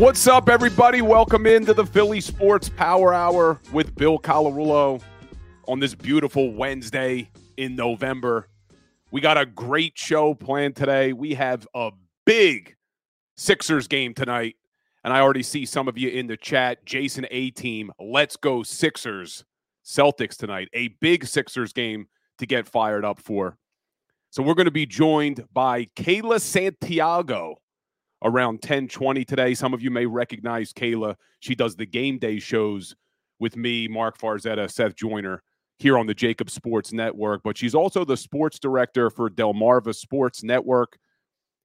What's up, everybody? Welcome into the Philly Sports Power Hour with Bill Colarulo on this beautiful Wednesday in November. We got a great show planned today. We have a big Sixers game tonight, and I already see some of you in the chat. Jason A team, let's go Sixers. Celtics tonight, a big Sixers game to get fired up for. So we're going to be joined by Kayla Santiago around 1020 today. Some of you may recognize Kayla. She does the game day shows with me, Mark Farzetta, Seth Joyner here on the JAKIB Sports Network, but she's also the sports director for Delmarva Sports Network.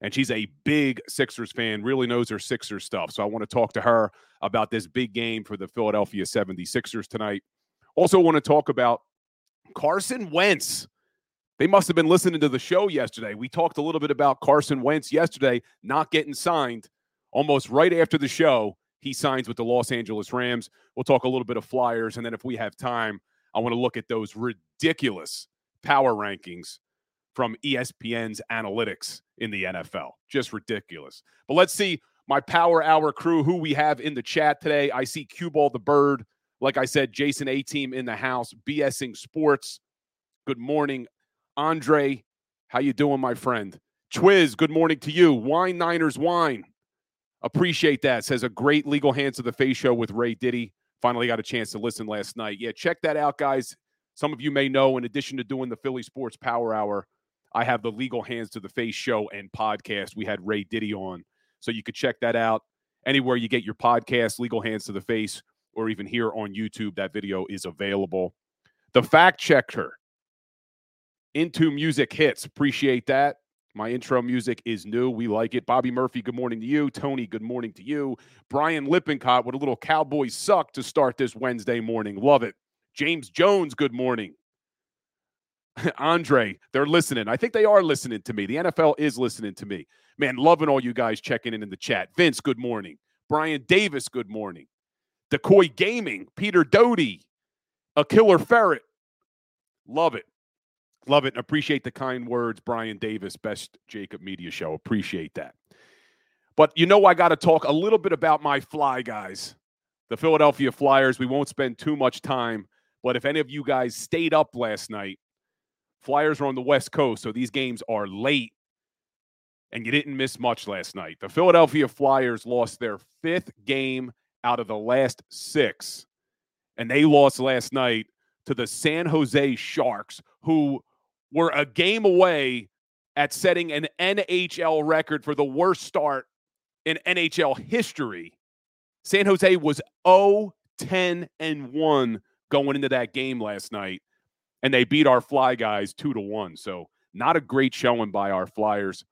And she's a big Sixers fan, really knows her Sixers stuff. So I want to talk to her about this big game for the Philadelphia 76ers tonight. Also, want to talk about Carson Wentz. They must have been listening to the show yesterday. We talked a little bit about Carson Wentz yesterday not getting signed. Almost right after the show, he signs with the Los Angeles Rams. We'll talk a little bit of Flyers. And then if we have time, I want to look at those ridiculous power rankings from ESPN's analytics in the NFL. Just ridiculous. But let's see my Power Hour crew, who we have in the chat today. I see Cue the Bird. Like I said, Jason A Team in the house, BSing Sports. Good morning, Andre. How you doing, my friend? Twiz, good morning to you. Wine Niners Wine. Appreciate that. Says a great legal hands of the face show with Ray Diddy. Finally got a chance to listen last night. Yeah, check that out, guys. Some of you may know, in addition to doing the Philly Sports Power Hour, I have the Legal Hands to the Face show and podcast. We had Ray Diddy on. So you could check that out anywhere you get your podcast, Legal Hands to the Face, or even here on YouTube. That video is available. The fact checker into music hits. Appreciate that. My intro music is new. We like it. Bobby Murphy, good morning to you. Tony, good morning to you. Brian Lippincott with a little Cowboys suck to start this Wednesday morning. Love it. James Jones, good morning. Andre, they're listening. I think they are listening to me. The NFL is listening to me. Man, loving all you guys checking in in the chat. Vince, good morning. Brian Davis, good morning. Decoy Gaming, Peter Doty, a killer ferret. Love it. Love it and appreciate the kind words, Brian Davis, best JAKIB Media Show. Appreciate that. But you know, I got to talk a little bit about my fly guys, the Philadelphia Flyers. We won't spend too much time, but if any of you guys stayed up last night, Flyers are on the West Coast, so these games are late, and you didn't miss much last night. The Philadelphia Flyers lost their fifth game out of the last six, and they lost last night to the San Jose Sharks, who were a game away at setting an NHL record for the worst start in NHL history. San Jose was 0 10 and 1 going into that game last night, and they beat our Fly guys 2 to 1. So, not a great showing by our Flyers.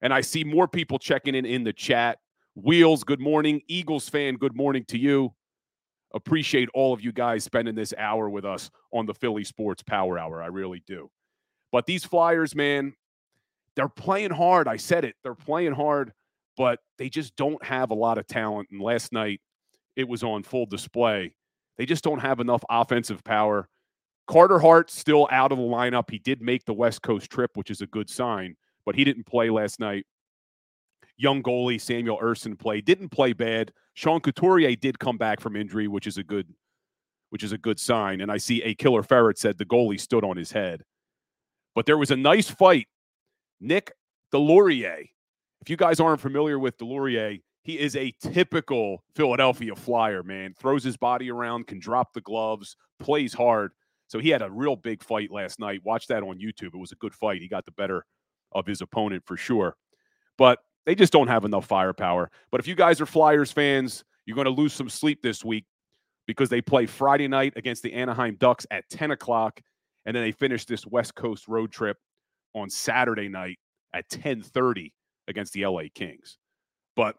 And I see more people checking in in the chat. Wheels, good morning. Eagles fan, good morning to you. Appreciate all of you guys spending this hour with us on the Philly Sports Power Hour. I really do. But these Flyers, man, they're playing hard. I said it. They're playing hard, but they just don't have a lot of talent. And last night, it was on full display. They just don't have enough offensive power. Carter Hart still out of the lineup. He did make the West Coast trip, which is a good sign, but he didn't play last night. Young goalie Samuel Ersson played, didn't play bad. Sean Couturier did come back from injury, which is a good, which is a good sign. And I see a killer ferret said the goalie stood on his head. But there was a nice fight. Nick Deslauriers. If you guys aren't familiar with Deslauriers, he is a typical Philadelphia Flyer, man. Throws his body around, can drop the gloves, plays hard. So he had a real big fight last night. Watch that on YouTube. It was a good fight. He got the better of his opponent for sure. But they just don't have enough firepower. But if you guys are Flyers fans, you're going to lose some sleep this week because they play Friday night against the Anaheim Ducks at 10 o'clock, and then they finish this West Coast road trip on Saturday night at 10:30 against the LA Kings. But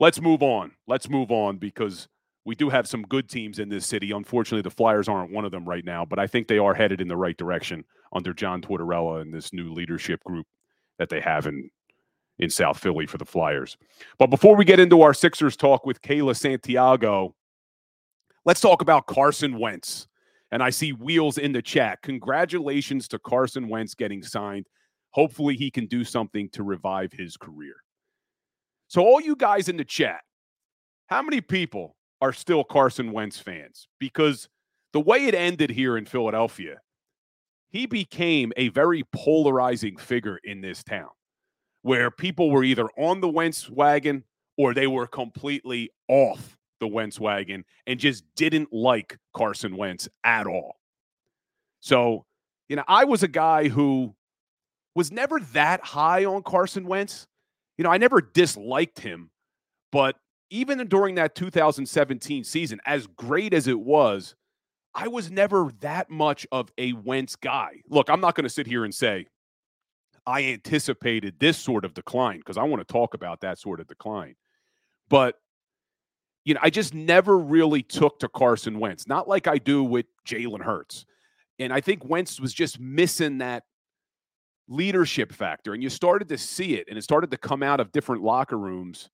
let's move on. Let's move on because we do have some good teams in this city. Unfortunately, the Flyers aren't one of them right now, but I think they are headed in the right direction under John Tortorella and this new leadership group that they have in in South Philly for the Flyers. But before we get into our Sixers talk with Kayla Santiago, let's talk about Carson Wentz. And I see wheels in the chat. Congratulations to Carson Wentz getting signed. Hopefully, he can do something to revive his career. So, all you guys in the chat, how many people are still Carson Wentz fans? Because the way it ended here in Philadelphia, he became a very polarizing figure in this town where people were either on the Wentz wagon or they were completely off the Wentz wagon and just didn't like Carson Wentz at all. So, you know, I was a guy who was never that high on Carson Wentz. You know, I never disliked him, but even during that 2017 season, as great as it was, I was never that much of a Wentz guy. Look, I'm not going to sit here and say I anticipated this sort of decline because I want to talk about that sort of decline. But you know, I just never really took to Carson Wentz, not like I do with Jalen Hurts. And I think Wentz was just missing that leadership factor. And you started to see it, and it started to come out of different locker rooms,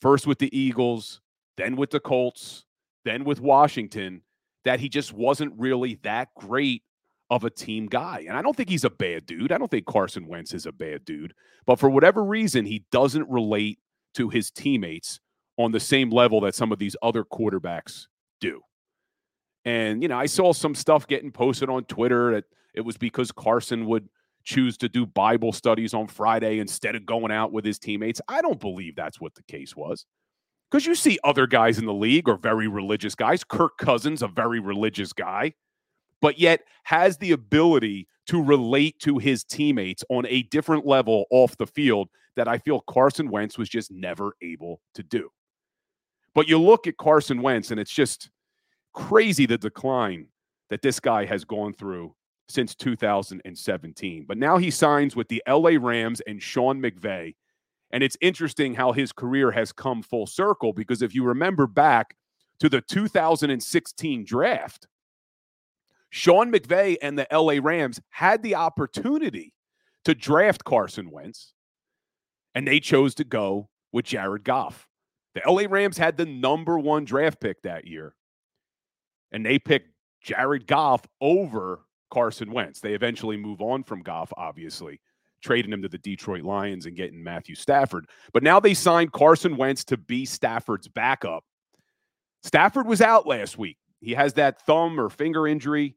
first with the Eagles, then with the Colts, then with Washington, that he just wasn't really that great of a team guy. And I don't think he's a bad dude. I don't think Carson Wentz is a bad dude. But for whatever reason, he doesn't relate to his teammates on the same level that some of these other quarterbacks do. And, you know, I saw some stuff getting posted on Twitter that it was because Carson would choose to do Bible studies on Friday instead of going out with his teammates. I don't believe that's what the case was. Because you see other guys in the league are very religious guys. Kirk Cousins, a very religious guy, but yet has the ability to relate to his teammates on a different level off the field that I feel Carson Wentz was just never able to do. But you look at Carson Wentz, and it's just crazy the decline that this guy has gone through since 2017. But now he signs with the LA Rams and Sean McVay. And it's interesting how his career has come full circle because if you remember back to the 2016 draft, Sean McVay and the LA Rams had the opportunity to draft Carson Wentz, and they chose to go with Jared Goff. The LA Rams had the number one draft pick that year, and they picked Jared Goff over Carson Wentz. They eventually move on from Goff, obviously, trading him to the Detroit Lions and getting Matthew Stafford. But now they signed Carson Wentz to be Stafford's backup. Stafford was out last week. He has that thumb or finger injury,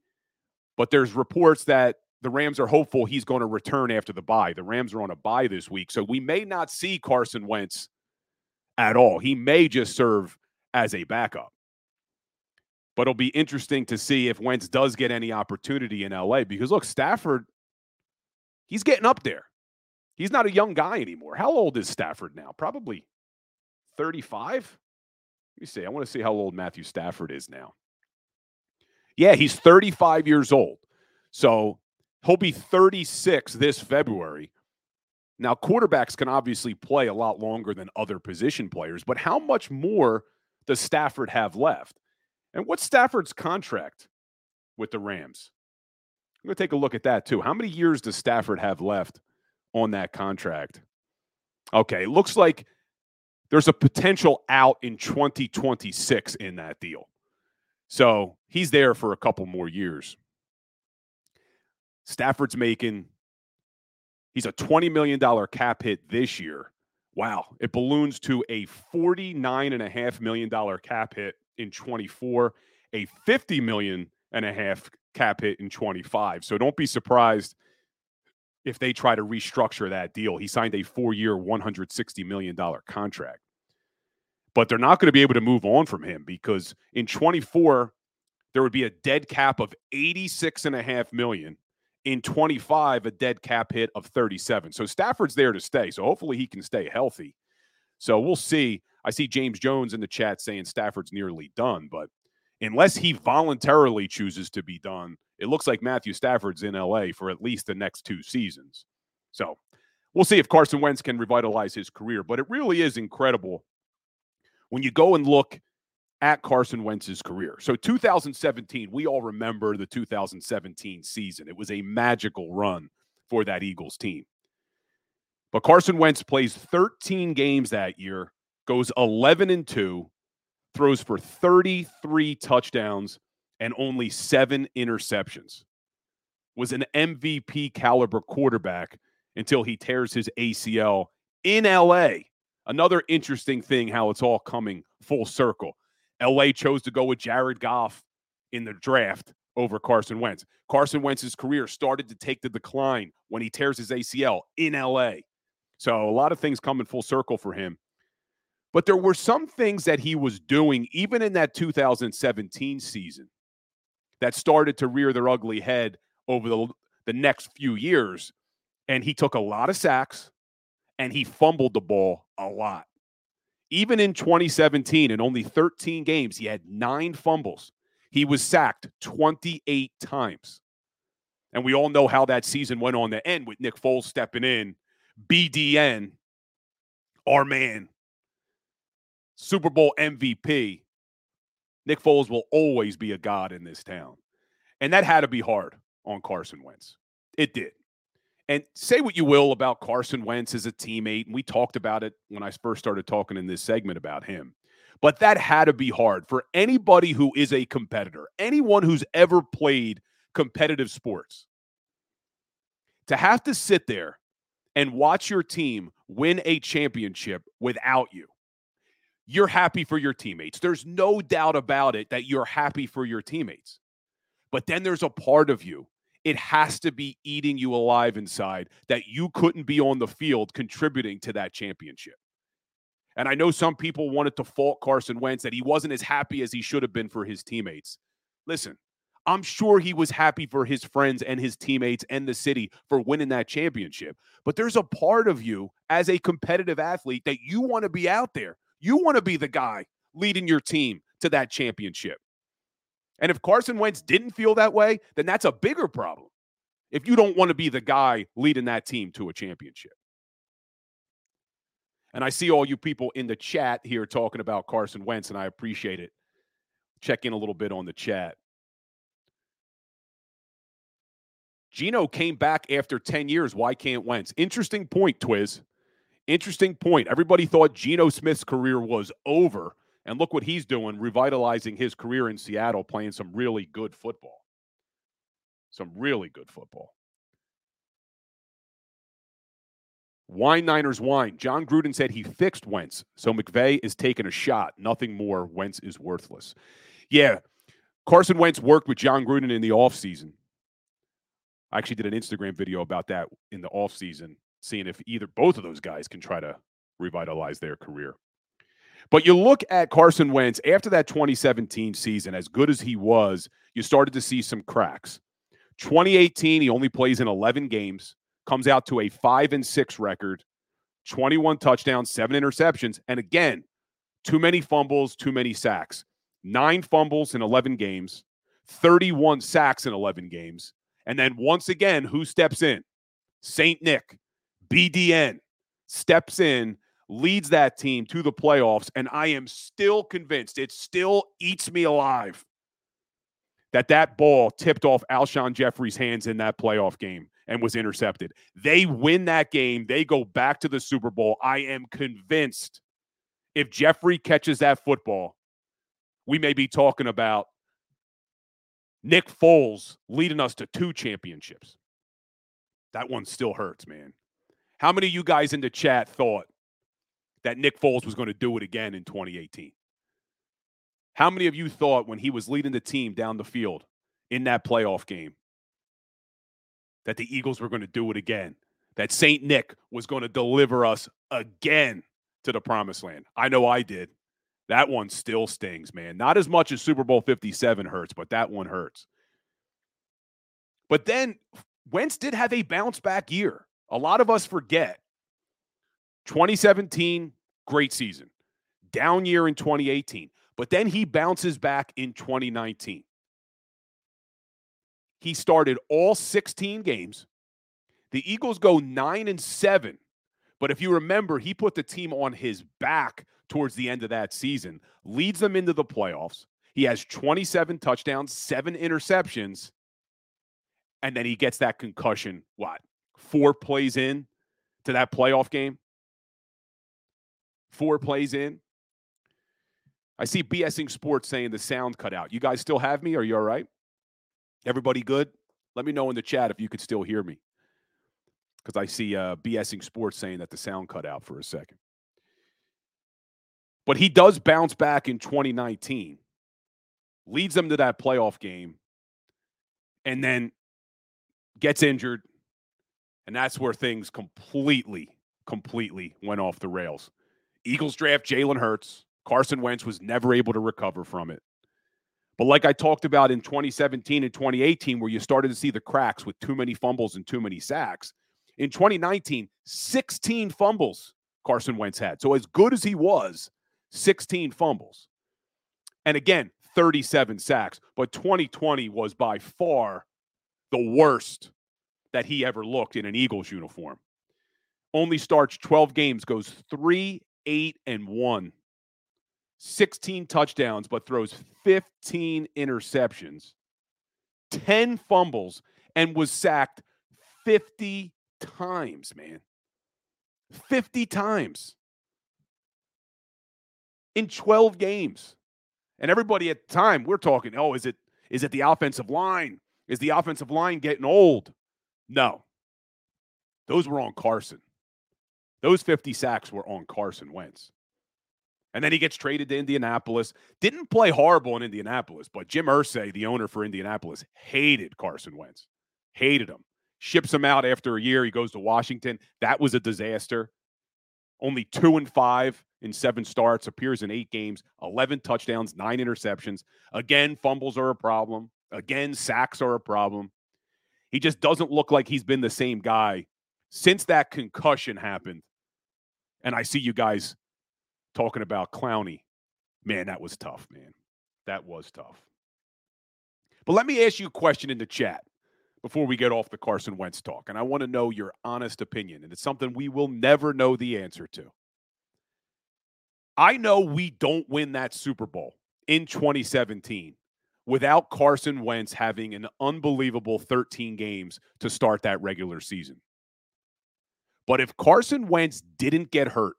but there's reports that the Rams are hopeful he's going to return after the bye. The Rams are on a bye this week, so we may not see Carson Wentz at all. He may just serve as a backup. But it'll be interesting to see if Wentz does get any opportunity in LA because look, Stafford, he's getting up there. He's not a young guy anymore. How old is Stafford now? Probably 35. Let me see. I want to see how old Matthew Stafford is now. Yeah, he's 35 years old. So he'll be 36 this February. Now, quarterbacks can obviously play a lot longer than other position players, but how much more does Stafford have left? And what's Stafford's contract with the Rams? I'm going to take a look at that too. How many years does Stafford have left on that contract? Okay, looks like there's a potential out in 2026 in that deal. So he's there for a couple more years. Stafford's making He's a $20 million cap hit this year. Wow. It balloons to a $49.5 million cap hit in 24, a $50 million and a half cap hit in 25. So don't be surprised if they try to restructure that deal. He signed a four year, $160 million contract. But they're not going to be able to move on from him because in 24, there would be a dead cap of 86 and a half million in 25 a dead cap hit of 37. So Stafford's there to stay. So hopefully he can stay healthy. So we'll see. I see James Jones in the chat saying Stafford's nearly done, but unless he voluntarily chooses to be done, it looks like Matthew Stafford's in LA for at least the next two seasons. So we'll see if Carson Wentz can revitalize his career. But it really is incredible when you go and look at Carson Wentz's career. So 2017, we all remember the 2017 season. It was a magical run for that Eagles team. But Carson Wentz plays 13 games that year, goes 11 and 2, throws for 33 touchdowns and only 7 interceptions. Was an MVP caliber quarterback until he tears his ACL in LA. Another interesting thing how it's all coming full circle. LA chose to go with Jared Goff in the draft over Carson Wentz. Carson Wentz's career started to take the decline when he tears his ACL in LA. So a lot of things come in full circle for him. But there were some things that he was doing even in that 2017 season that started to rear their ugly head over the, the next few years. And he took a lot of sacks and he fumbled the ball a lot. Even in 2017, in only 13 games, he had nine fumbles. He was sacked 28 times. And we all know how that season went on the end with Nick Foles stepping in, BDN, our man, Super Bowl MVP. Nick Foles will always be a god in this town. And that had to be hard on Carson Wentz. It did. And say what you will about Carson Wentz as a teammate. And we talked about it when I first started talking in this segment about him. But that had to be hard for anybody who is a competitor, anyone who's ever played competitive sports, to have to sit there and watch your team win a championship without you. You're happy for your teammates. There's no doubt about it that you're happy for your teammates. But then there's a part of you it has to be eating you alive inside that you couldn't be on the field contributing to that championship. And I know some people wanted to fault Carson Wentz that he wasn't as happy as he should have been for his teammates. Listen, I'm sure he was happy for his friends and his teammates and the city for winning that championship. But there's a part of you as a competitive athlete that you want to be out there. You want to be the guy leading your team to that championship. And if Carson Wentz didn't feel that way, then that's a bigger problem. If you don't want to be the guy leading that team to a championship. And I see all you people in the chat here talking about Carson Wentz, and I appreciate it. Check in a little bit on the chat. Geno came back after 10 years. Why can't Wentz? Interesting point, Twiz. Interesting point. Everybody thought Geno Smith's career was over and look what he's doing, revitalizing his career in Seattle, playing some really good football. Some really good football. Wine Niners wine. Jon Gruden said he fixed Wentz, so McVay is taking a shot. Nothing more. Wentz is worthless. Yeah, Carson Wentz worked with Jon Gruden in the offseason. I actually did an Instagram video about that in the offseason, seeing if either both of those guys can try to revitalize their career. But you look at Carson Wentz after that 2017 season, as good as he was, you started to see some cracks. 2018, he only plays in 11 games, comes out to a 5 and 6 record, 21 touchdowns, 7 interceptions, and again, too many fumbles, too many sacks. 9 fumbles in 11 games, 31 sacks in 11 games. And then once again, who steps in? St. Nick, BDN, steps in leads that team to the playoffs. And I am still convinced, it still eats me alive that that ball tipped off Alshon Jeffery's hands in that playoff game and was intercepted. They win that game. They go back to the Super Bowl. I am convinced if Jeffery catches that football, we may be talking about Nick Foles leading us to two championships. That one still hurts, man. How many of you guys in the chat thought that Nick Foles was going to do it again in 2018. How many of you thought when he was leading the team down the field in that playoff game that the Eagles were going to do it again? That St. Nick was going to deliver us again to the promised land? I know I did. That one still stings, man. Not as much as Super Bowl 57 hurts, but that one hurts. But then Wentz did have a bounce back year. A lot of us forget 2017, great season. Down year in 2018. But then he bounces back in 2019. He started all 16 games. The Eagles go 9 and 7. But if you remember, he put the team on his back towards the end of that season, leads them into the playoffs. He has 27 touchdowns, 7 interceptions, and then he gets that concussion what? 4 plays in to that playoff game. 4 plays in. I see BSing Sports saying the sound cut out. You guys still have me? Are you all right? Everybody good? Let me know in the chat if you could still hear me. Because I see uh, BSing Sports saying that the sound cut out for a second. But he does bounce back in 2019, leads them to that playoff game, and then gets injured. And that's where things completely, completely went off the rails. Eagles draft Jalen Hurts. Carson Wentz was never able to recover from it. But like I talked about in 2017 and 2018, where you started to see the cracks with too many fumbles and too many sacks, in 2019, 16 fumbles Carson Wentz had. So as good as he was, 16 fumbles. And again, 37 sacks. But 2020 was by far the worst that he ever looked in an Eagles uniform. Only starts 12 games, goes 3 8 and 1 16 touchdowns, but throws 15 interceptions, 10 fumbles, and was sacked 50 times, man. 50 times in 12 games. And everybody at the time, we're talking, oh, is it is it the offensive line? Is the offensive line getting old? No. Those were on Carson. Those 50 sacks were on Carson Wentz. And then he gets traded to Indianapolis. Didn't play horrible in Indianapolis, but Jim Irsay, the owner for Indianapolis, hated Carson Wentz. Hated him. Ships him out after a year. He goes to Washington. That was a disaster. Only two and five in seven starts, appears in eight games, 11 touchdowns, nine interceptions. Again, fumbles are a problem. Again, sacks are a problem. He just doesn't look like he's been the same guy since that concussion happened. And I see you guys talking about Clowney. Man, that was tough, man. That was tough. But let me ask you a question in the chat before we get off the Carson Wentz talk. And I want to know your honest opinion. And it's something we will never know the answer to. I know we don't win that Super Bowl in 2017 without Carson Wentz having an unbelievable 13 games to start that regular season. But if Carson Wentz didn't get hurt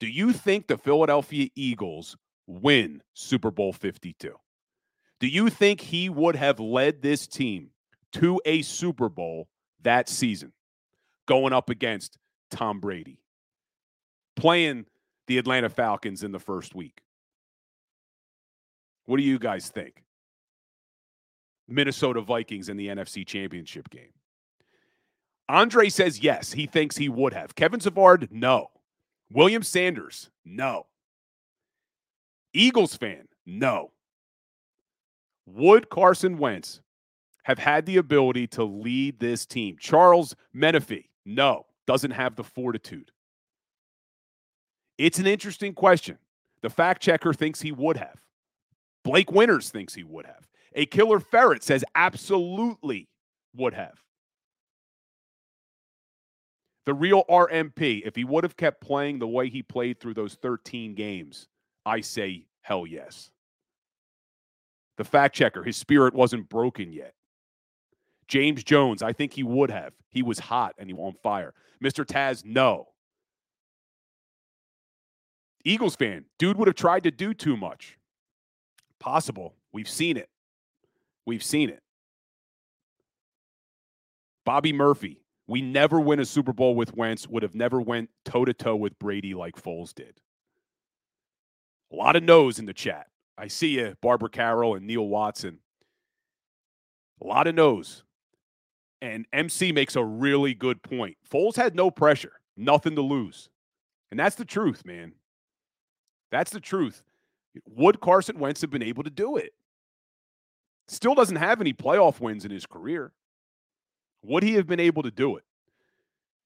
do you think the Philadelphia Eagles win Super Bowl 52? Do you think he would have led this team to a Super Bowl that season, going up against Tom Brady, playing the Atlanta Falcons in the first week? What do you guys think? Minnesota Vikings in the NFC Championship game. Andre says yes, he thinks he would have. Kevin Savard, no. William Sanders, no. Eagles fan, no. Would Carson Wentz have had the ability to lead this team? Charles Menefee, no, doesn't have the fortitude. It's an interesting question. The fact checker thinks he would have. Blake Winters thinks he would have. A killer ferret says absolutely would have the real RMP, if he would have kept playing the way he played through those 13 games, I say hell yes. The fact checker, his spirit wasn't broken yet. James Jones, I think he would have. He was hot and he was on fire. Mr. Taz, no. Eagles fan, dude would have tried to do too much. Possible. We've seen it. We've seen it. Bobby Murphy, we never win a Super Bowl with Wentz, would have never went toe to toe with Brady like Foles did. A lot of no's in the chat. I see you, Barbara Carroll and Neil Watson. A lot of no's. And MC makes a really good point. Foles had no pressure, nothing to lose. And that's the truth, man. That's the truth. Would Carson Wentz have been able to do it? Still doesn't have any playoff wins in his career. Would he have been able to do it?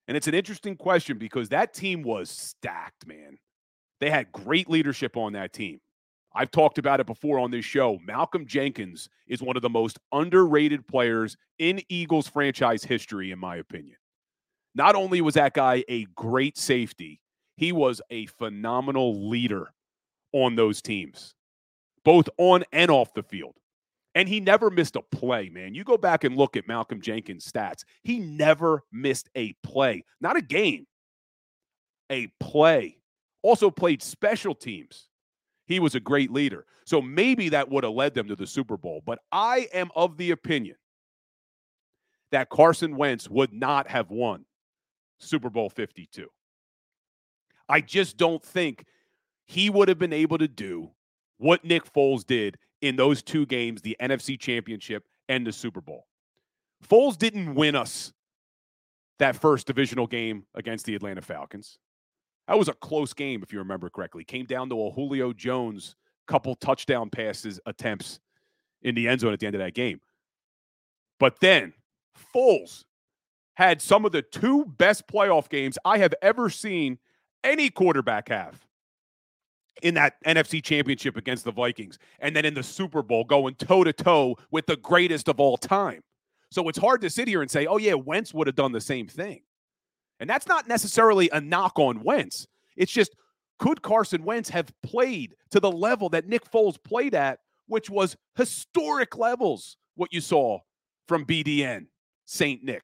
And it's an interesting question because that team was stacked, man. They had great leadership on that team. I've talked about it before on this show. Malcolm Jenkins is one of the most underrated players in Eagles franchise history, in my opinion. Not only was that guy a great safety, he was a phenomenal leader on those teams, both on and off the field. And he never missed a play, man. You go back and look at Malcolm Jenkins' stats. He never missed a play, not a game, a play. Also played special teams he was a great leader. So maybe that would have led them to the Super Bowl. But I am of the opinion that Carson Wentz would not have won Super Bowl 52. I just don't think he would have been able to do what Nick Foles did in those two games, the NFC Championship and the Super Bowl. Foles didn't win us that first divisional game against the Atlanta Falcons. That was a close game, if you remember correctly. Came down to a Julio Jones couple touchdown passes attempts in the end zone at the end of that game. But then Foles had some of the two best playoff games I have ever seen any quarterback have in that NFC championship against the Vikings. And then in the Super Bowl, going toe to toe with the greatest of all time. So it's hard to sit here and say, oh, yeah, Wentz would have done the same thing. And that's not necessarily a knock on Wentz. It's just could Carson Wentz have played to the level that Nick Foles played at, which was historic levels, what you saw from BDN, St. Nick?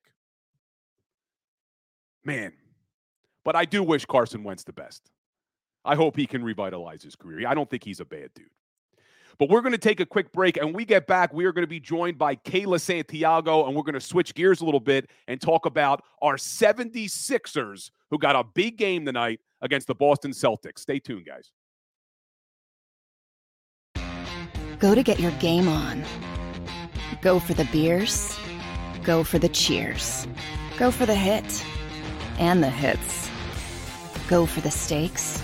Man, but I do wish Carson Wentz the best. I hope he can revitalize his career. I don't think he's a bad dude. But we're going to take a quick break. And we get back, we are going to be joined by Kayla Santiago. And we're going to switch gears a little bit and talk about our 76ers who got a big game tonight against the Boston Celtics. Stay tuned, guys. Go to get your game on. Go for the beers. Go for the cheers. Go for the hit and the hits. Go for the stakes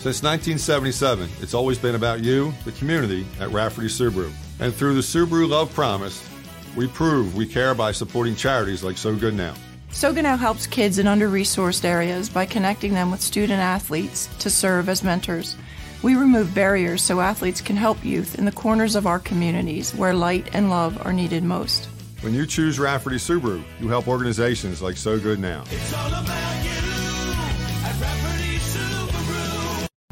Since 1977, it's always been about you, the community, at Rafferty Subaru. And through the Subaru Love Promise, we prove we care by supporting charities like So Good Now. So Good Now helps kids in under resourced areas by connecting them with student athletes to serve as mentors. We remove barriers so athletes can help youth in the corners of our communities where light and love are needed most. When you choose Rafferty Subaru, you help organizations like So Good Now.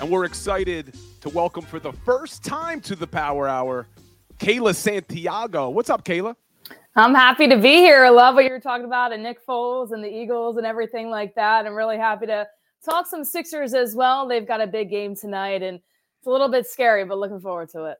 And we're excited to welcome for the first time to the Power Hour, Kayla Santiago. What's up, Kayla? I'm happy to be here. I love what you're talking about and Nick Foles and the Eagles and everything like that. I'm really happy to talk some Sixers as well. They've got a big game tonight and it's a little bit scary, but looking forward to it.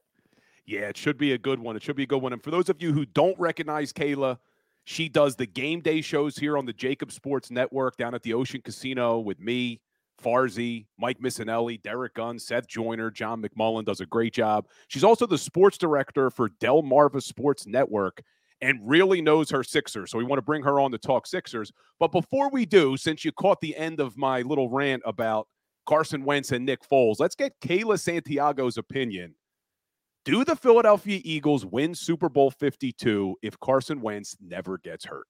Yeah, it should be a good one. It should be a good one. And for those of you who don't recognize Kayla, she does the game day shows here on the JAKIB Sports Network down at the Ocean Casino with me, Farzy, Mike Missanelli, Derrick Gunn, Seth Joyner, John McMullen does a great job. She's also the sports director for Delmarva Sports Network and really knows her Sixers. So we want to bring her on to talk Sixers. But before we do, since you caught the end of my little rant about Carson Wentz and Nick Foles, let's get Kayla Santiago's opinion do the Philadelphia Eagles win Super Bowl 52 if Carson Wentz never gets hurt?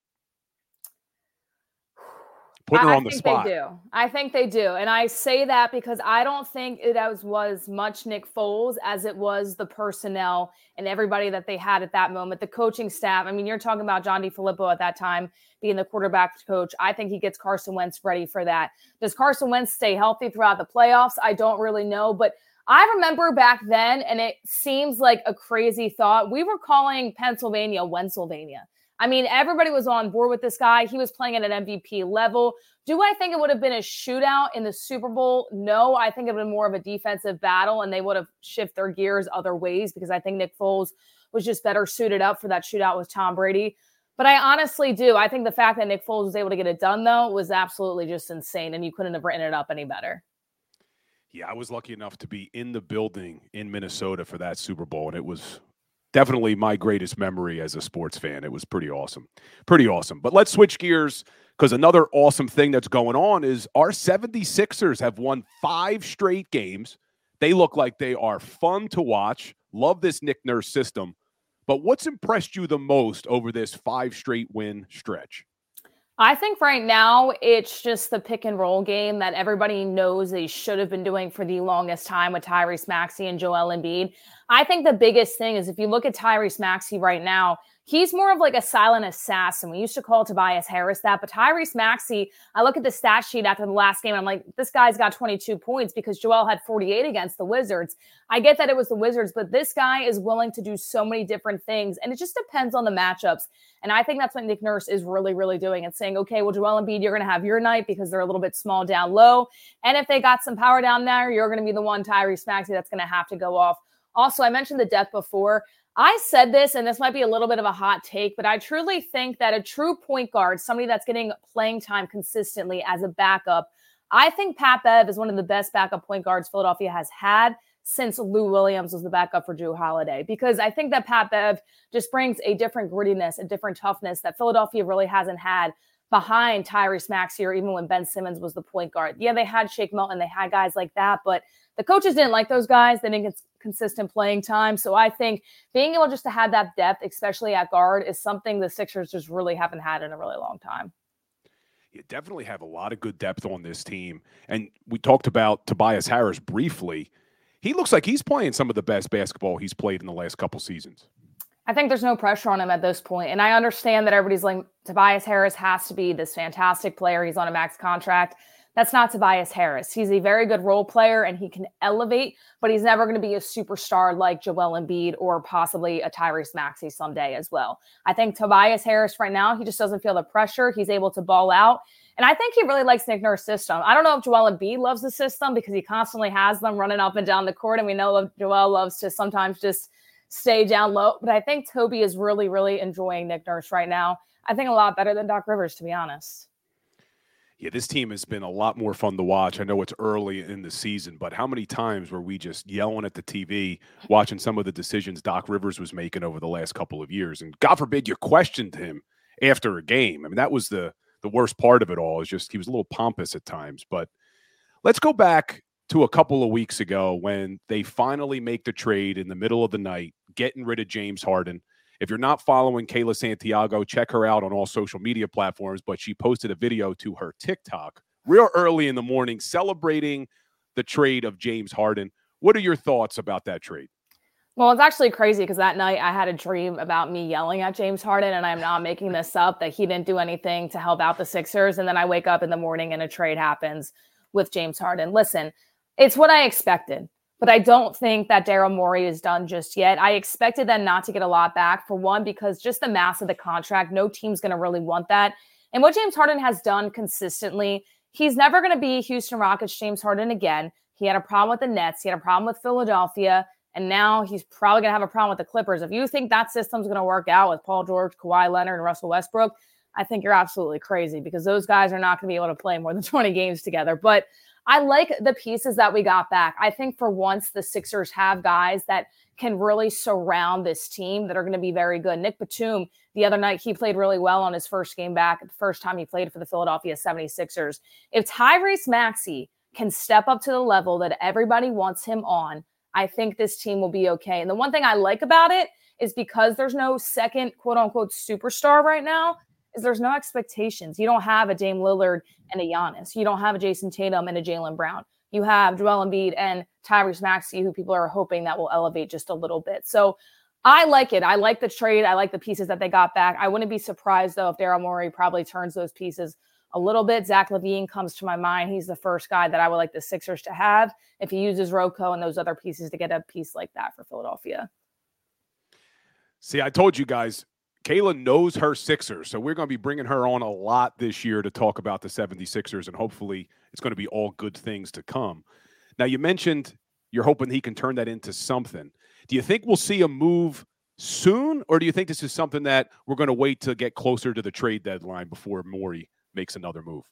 Putting her I on the think spot. They do. I think they do. And I say that because I don't think it as was much Nick Foles as it was the personnel and everybody that they had at that moment, the coaching staff. I mean, you're talking about John DeFilippo at that time being the quarterback coach. I think he gets Carson Wentz ready for that. Does Carson Wentz stay healthy throughout the playoffs? I don't really know, but I remember back then, and it seems like a crazy thought. We were calling Pennsylvania Wentzylvania. I mean, everybody was on board with this guy. He was playing at an MVP level. Do I think it would have been a shootout in the Super Bowl? No, I think it would have been more of a defensive battle, and they would have shifted their gears other ways because I think Nick Foles was just better suited up for that shootout with Tom Brady. But I honestly do. I think the fact that Nick Foles was able to get it done, though, was absolutely just insane, and you couldn't have written it up any better. Yeah, I was lucky enough to be in the building in Minnesota for that Super Bowl, and it was definitely my greatest memory as a sports fan. It was pretty awesome. Pretty awesome. But let's switch gears because another awesome thing that's going on is our 76ers have won five straight games. They look like they are fun to watch. Love this Nick Nurse system. But what's impressed you the most over this five straight win stretch? I think right now it's just the pick and roll game that everybody knows they should have been doing for the longest time with Tyrese Maxey and Joel Embiid. I think the biggest thing is if you look at Tyrese Maxey right now, he's more of like a silent assassin. We used to call Tobias Harris that, but Tyrese Maxey, I look at the stat sheet after the last game, I'm like, this guy's got 22 points because Joel had 48 against the Wizards. I get that it was the Wizards, but this guy is willing to do so many different things, and it just depends on the matchups. And I think that's what Nick Nurse is really, really doing and saying, okay, well, Joel Embiid, you're going to have your night because they're a little bit small down low. And if they got some power down there, you're going to be the one, Tyrese Maxey, that's going to have to go off. Also, I mentioned the depth before. I said this, and this might be a little bit of a hot take, but I truly think that a true point guard, somebody that's getting playing time consistently as a backup, I think Pat Bev is one of the best backup point guards Philadelphia has had since Lou Williams was the backup for Jrue Holiday. Because I think that Pat Bev just brings a different grittiness, a different toughness that Philadelphia really hasn't had behind Tyrese Maxey or even when Ben Simmons was the point guard. Yeah, they had Shake Milton, they had guys like that, but the coaches didn't like those guys. They didn't get consistent playing time. So I think being able just to have that depth, especially at guard, is something the Sixers just really haven't had in a really long time. You definitely have a lot of good depth on this team. And we talked about Tobias Harris briefly. He looks like he's playing some of the best basketball he's played in the last couple seasons. I think there's no pressure on him at this point. And I understand that everybody's like, Tobias Harris has to be this fantastic player. He's on a max contract. That's not Tobias Harris. He's a very good role player and he can elevate, but he's never going to be a superstar like Joel Embiid or possibly a Tyrese Maxey someday as well. I think Tobias Harris right now, he just doesn't feel the pressure. He's able to ball out. And I think he really likes Nick Nurse's system. I don't know if Joel Embiid loves the system because he constantly has them running up and down the court. And we know Joel loves to sometimes just stay down low. But I think Toby is really, really enjoying Nick Nurse right now. I think a lot better than Doc Rivers, to be honest yeah, this team has been a lot more fun to watch. I know it's early in the season, but how many times were we just yelling at the TV, watching some of the decisions Doc Rivers was making over the last couple of years? And God forbid you questioned him after a game. I mean, that was the the worst part of it all. Is just he was a little pompous at times. But let's go back to a couple of weeks ago when they finally make the trade in the middle of the night, getting rid of James Harden. If you're not following Kayla Santiago, check her out on all social media platforms. But she posted a video to her TikTok real early in the morning celebrating the trade of James Harden. What are your thoughts about that trade? Well, it's actually crazy because that night I had a dream about me yelling at James Harden, and I'm not making this up that he didn't do anything to help out the Sixers. And then I wake up in the morning and a trade happens with James Harden. Listen, it's what I expected, but I don't think that Daryl Morey is done just yet. I expected them not to get a lot back for one, because just the mass of the contract, no team's going to really want that. And what James Harden has done consistently, he's never going to be Houston Rockets James Harden again. He had a problem with the Nets, he had a problem with Philadelphia. And now he's probably going to have a problem with the Clippers. If you think that system's going to work out with Paul George, Kawhi Leonard, and Russell Westbrook, I think you're absolutely crazy because those guys are not going to be able to play more than 20 games together. But I like the pieces that we got back. I think for once the Sixers have guys that can really surround this team that are going to be very good. Nick Batum, the other night, he played really well on his first game back, the first time he played for the Philadelphia 76ers. If Tyrese Maxey can step up to the level that everybody wants him on, I think this team will be okay. And the one thing I like about it is because there's no second quote unquote superstar right now, is there's no expectations. You don't have a Dame Lillard and a Giannis. You don't have a Jayson Tatum and a Jaylen Brown. You have Joel Embiid and Tyrese Maxey, who people are hoping that will elevate just a little bit. So I like it. I like the trade. I like the pieces that they got back. I wouldn't be surprised though if Daryl Morey probably turns those pieces a little bit. Zach LaVine comes to my mind. He's the first guy that I would like the Sixers to have if he uses RoCo and those other pieces to get a piece like that for Philadelphia. See, I told you guys, Kayla knows her Sixers. So we're going to be bringing her on a lot this year to talk about the 76ers, and hopefully it's going to be all good things to come. Now, you mentioned you're hoping he can turn that into something. Do you think we'll see a move soon, or do you think this is something that we're going to wait to get closer to the trade deadline before Morey makes another move?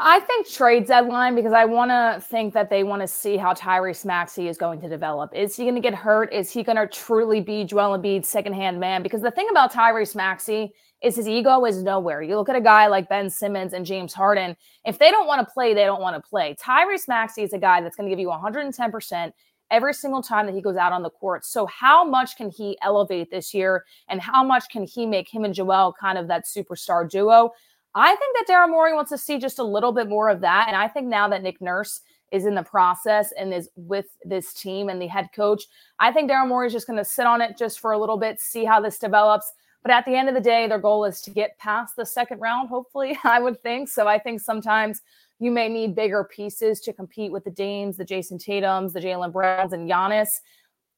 I think trade deadline because I want to think that they want to see how Tyrese Maxey is going to develop. Is he going to get hurt? Is he going to truly be Joel Embiid's secondhand man? Because the thing about Tyrese Maxey is his ego is nowhere. You look at a guy like Ben Simmons and James Harden. If they don't want to play, they don't want to play. Tyrese Maxey is a guy that's going to give you 110% every single time that he goes out on the court. So how much can he elevate this year and how much can he make him and Joel kind of that superstar duo? I think that Daryl Morey wants to see just a little bit more of that. And I think now that Nick Nurse is in the process and is with this team and the head coach, I think Daryl Morey is just going to sit on it just for a little bit, see how this develops. But at the end of the day, their goal is to get past the second round, hopefully, I would think. So I think sometimes you may need bigger pieces to compete with the Dames, the Jayson Tatums, the Jaylen Browns, and Giannis.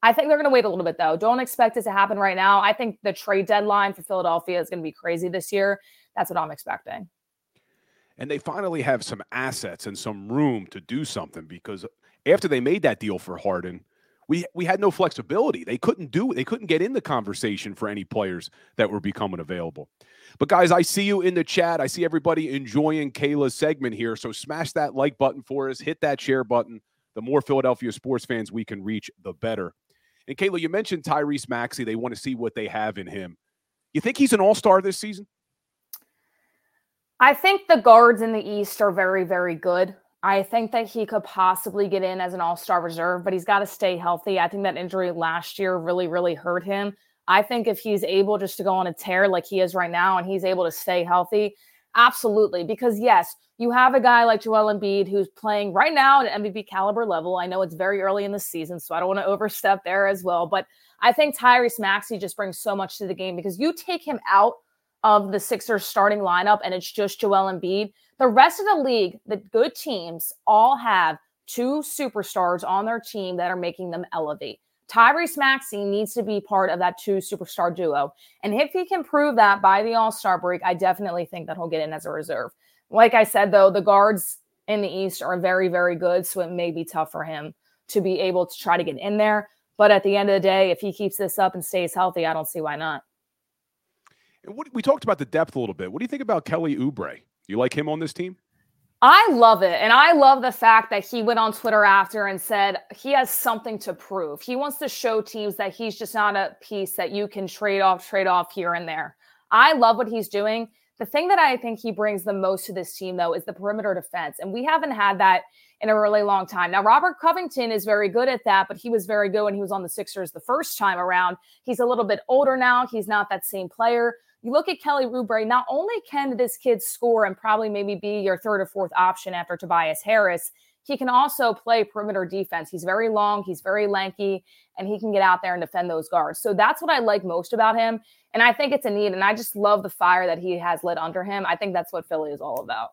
I think they're going to wait a little bit, though. Don't expect it to happen right now. I think the trade deadline for Philadelphia is going to be crazy this year. That's what I'm expecting. And they finally have some assets and some room to do something because after they made that deal for Harden, we we had no flexibility. They couldn't do they couldn't get in the conversation for any players that were becoming available. But guys, I see you in the chat. I see everybody enjoying Kayla's segment here. So smash that like button for us, hit that share button. The more Philadelphia sports fans we can reach, the better. And Kayla, you mentioned Tyrese Maxey. They want to see what they have in him. You think he's an all-star this season? I think the guards in the East are very, very good. I think that he could possibly get in as an all star reserve, but he's got to stay healthy. I think that injury last year really, really hurt him. I think if he's able just to go on a tear like he is right now and he's able to stay healthy, absolutely. Because, yes, you have a guy like Joel Embiid who's playing right now at an MVP caliber level. I know it's very early in the season, so I don't want to overstep there as well. But I think Tyrese Maxey just brings so much to the game because you take him out of the Sixers starting lineup and it's just Joel Embiid. The rest of the league, the good teams, all have two superstars on their team that are making them elevate. Tyrese Maxey needs to be part of that two superstar duo. And if he can prove that by the All Star break, I definitely think that he'll get in as a reserve. Like I said, though, the guards in the East are very, very good. So it may be tough for him to be able to try to get in there. But at the end of the day, if he keeps this up and stays healthy, I don't see why not. What, we talked about the depth a little bit. What do you think about Kelly Oubre? You like him on this team? I love it. And I love the fact that he went on Twitter after and said he has something to prove. He wants to show teams that he's just not a piece that you can trade off, trade off here and there. I love what he's doing. The thing that I think he brings the most to this team, though, is the perimeter defense. And we haven't had that in a really long time. Now, Robert Covington is very good at that, but he was very good when he was on the Sixers the first time around. He's a little bit older now. He's not that same player. You look at Kelly Oubre, not only can this kid score and probably maybe be your third or fourth option after Tobias Harris, he can also play perimeter defense. He's very long, he's very lanky, and he can get out there and defend those guards. So that's what I like most about him. And I think it's a need. And I just love the fire that he has lit under him. I think that's what Philly is all about.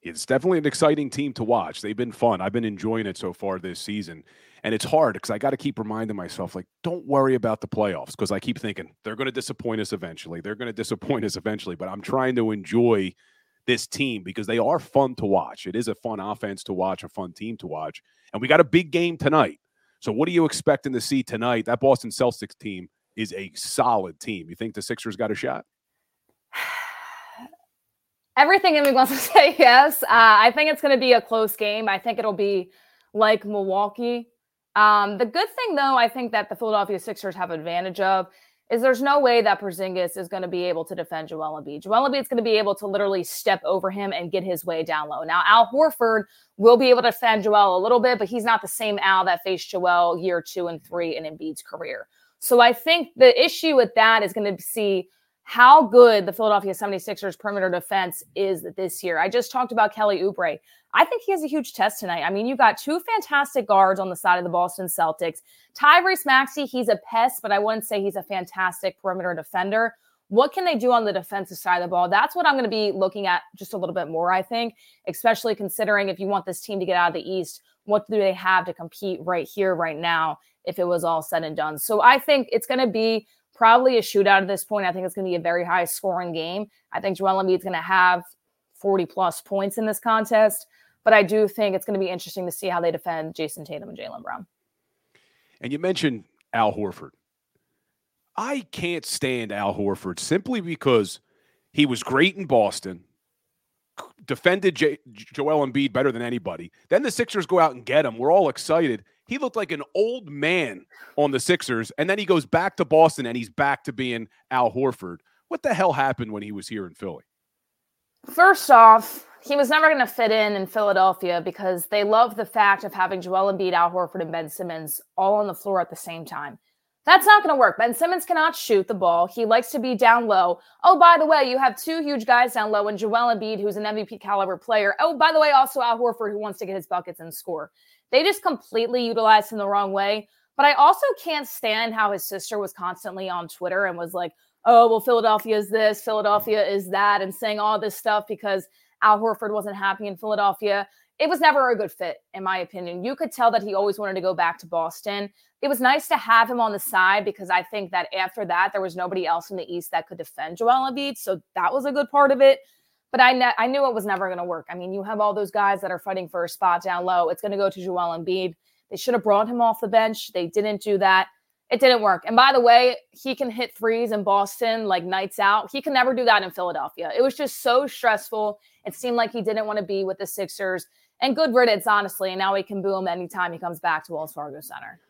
It's definitely an exciting team to watch. They've been fun. I've been enjoying it so far this season. And it's hard because I got to keep reminding myself, like, don't worry about the playoffs because I keep thinking they're going to disappoint us eventually. They're going to disappoint us eventually. But I'm trying to enjoy this team because they are fun to watch. It is a fun offense to watch, a fun team to watch. And we got a big game tonight. So, what are you expecting to see tonight? That Boston Celtics team is a solid team. You think the Sixers got a shot? Everything in me wants to say yes. Uh, I think it's going to be a close game. I think it'll be like Milwaukee. Um, the good thing, though, I think that the Philadelphia Sixers have advantage of is there's no way that Porzingis is going to be able to defend Joel Embiid. Joel Embiid's going to be able to literally step over him and get his way down low. Now, Al Horford will be able to defend Joel a little bit, but he's not the same Al that faced Joel year two and three in Embiid's career. So I think the issue with that is going to see how good the Philadelphia 76ers perimeter defense is this year. I just talked about Kelly Oubre. I think he has a huge test tonight. I mean, you've got two fantastic guards on the side of the Boston Celtics. Tyrese Maxey, he's a pest, but I wouldn't say he's a fantastic perimeter defender. What can they do on the defensive side of the ball? That's what I'm going to be looking at just a little bit more, I think, especially considering if you want this team to get out of the East, what do they have to compete right here, right now, if it was all said and done? So I think it's going to be probably a shootout at this point. I think it's going to be a very high scoring game. I think Joel Embiid is going to have 40 plus points in this contest, but I do think it's going to be interesting to see how they defend Jayson Tatum and Jaylen Brown. And you mentioned Al Horford. I can't stand Al Horford simply because he was great in Boston, defended J- Joel Embiid better than anybody. Then the Sixers go out and get him. We're all excited. He looked like an old man on the Sixers, and then he goes back to Boston and he's back to being Al Horford. What the hell happened when he was here in Philly? First off, he was never going to fit in in Philadelphia because they love the fact of having Joel Embiid, Al Horford, and Ben Simmons all on the floor at the same time. That's not going to work. Ben Simmons cannot shoot the ball. He likes to be down low. Oh, by the way, you have two huge guys down low, and Joel Embiid, who's an MVP caliber player. Oh, by the way, also Al Horford, who wants to get his buckets and score. They just completely utilized him the wrong way. But I also can't stand how his sister was constantly on Twitter and was like, oh, well, Philadelphia is this, Philadelphia is that, and saying all this stuff because Al Horford wasn't happy in Philadelphia. It was never a good fit, in my opinion. You could tell that he always wanted to go back to Boston. It was nice to have him on the side because I think that after that, there was nobody else in the East that could defend Joel Embiid. So that was a good part of it. But I, ne- I knew it was never going to work. I mean, you have all those guys that are fighting for a spot down low. It's going to go to Joel Embiid. They should have brought him off the bench. They didn't do that. It didn't work. And by the way, he can hit threes in Boston like nights out. He can never do that in Philadelphia. It was just so stressful. It seemed like he didn't want to be with the Sixers. And good riddance, honestly. And now he can boom anytime he comes back to Wells Fargo Center.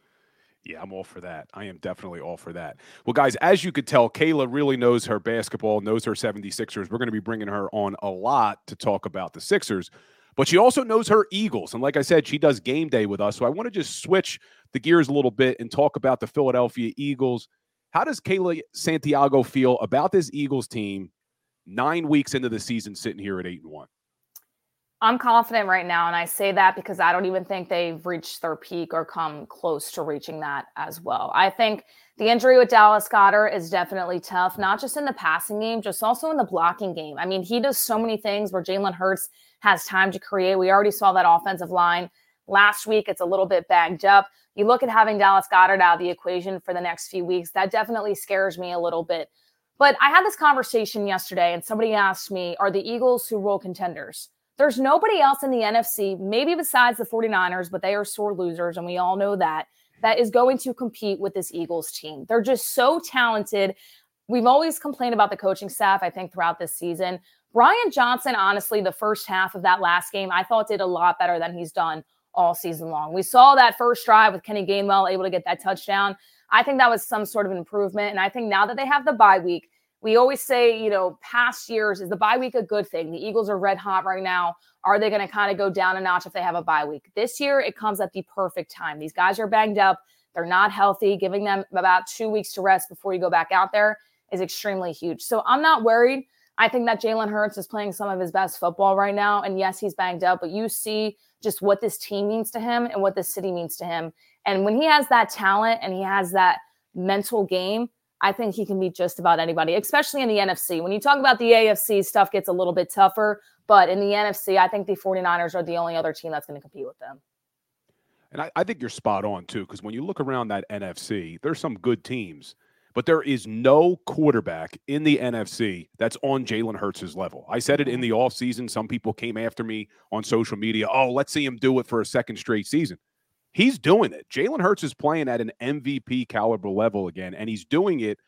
Yeah, I'm all for that. I am definitely all for that. Well, guys, as you could tell, Kayla really knows her basketball, knows her 76ers. We're going to be bringing her on a lot to talk about the Sixers, but she also knows her Eagles. And like I said, she does game day with us. So I want to just switch the gears a little bit and talk about the Philadelphia Eagles. How does Kayla Santiago feel about this Eagles team nine weeks into the season sitting here at eight and one? I'm confident right now. And I say that because I don't even think they've reached their peak or come close to reaching that as well. I think the injury with Dallas Goedert is definitely tough, not just in the passing game, just also in the blocking game. I mean, he does so many things where Jalen Hurts has time to create. We already saw that offensive line last week. It's a little bit bagged up. You look at having Dallas Goedert out of the equation for the next few weeks, that definitely scares me a little bit. But I had this conversation yesterday, and somebody asked me, Are the Eagles who Bowl contenders? There's nobody else in the NFC, maybe besides the 49ers, but they are sore losers, and we all know that, that is going to compete with this Eagles team. They're just so talented. We've always complained about the coaching staff, I think, throughout this season. Brian Johnson, honestly, the first half of that last game, I thought did a lot better than he's done all season long. We saw that first drive with Kenny Gainwell able to get that touchdown. I think that was some sort of improvement. And I think now that they have the bye week, we always say, you know, past years, is the bye week a good thing? The Eagles are red hot right now. Are they going to kind of go down a notch if they have a bye week? This year, it comes at the perfect time. These guys are banged up. They're not healthy. Giving them about two weeks to rest before you go back out there is extremely huge. So I'm not worried. I think that Jalen Hurts is playing some of his best football right now. And yes, he's banged up, but you see just what this team means to him and what this city means to him. And when he has that talent and he has that mental game, I think he can beat just about anybody, especially in the NFC. When you talk about the AFC, stuff gets a little bit tougher. But in the NFC, I think the 49ers are the only other team that's going to compete with them. And I, I think you're spot on, too, because when you look around that NFC, there's some good teams, but there is no quarterback in the NFC that's on Jalen Hurts' level. I said it in mm-hmm. the offseason. Some people came after me on social media. Oh, let's see him do it for a second straight season. He's doing it. Jalen Hurts is playing at an MVP caliber level again, and he's doing it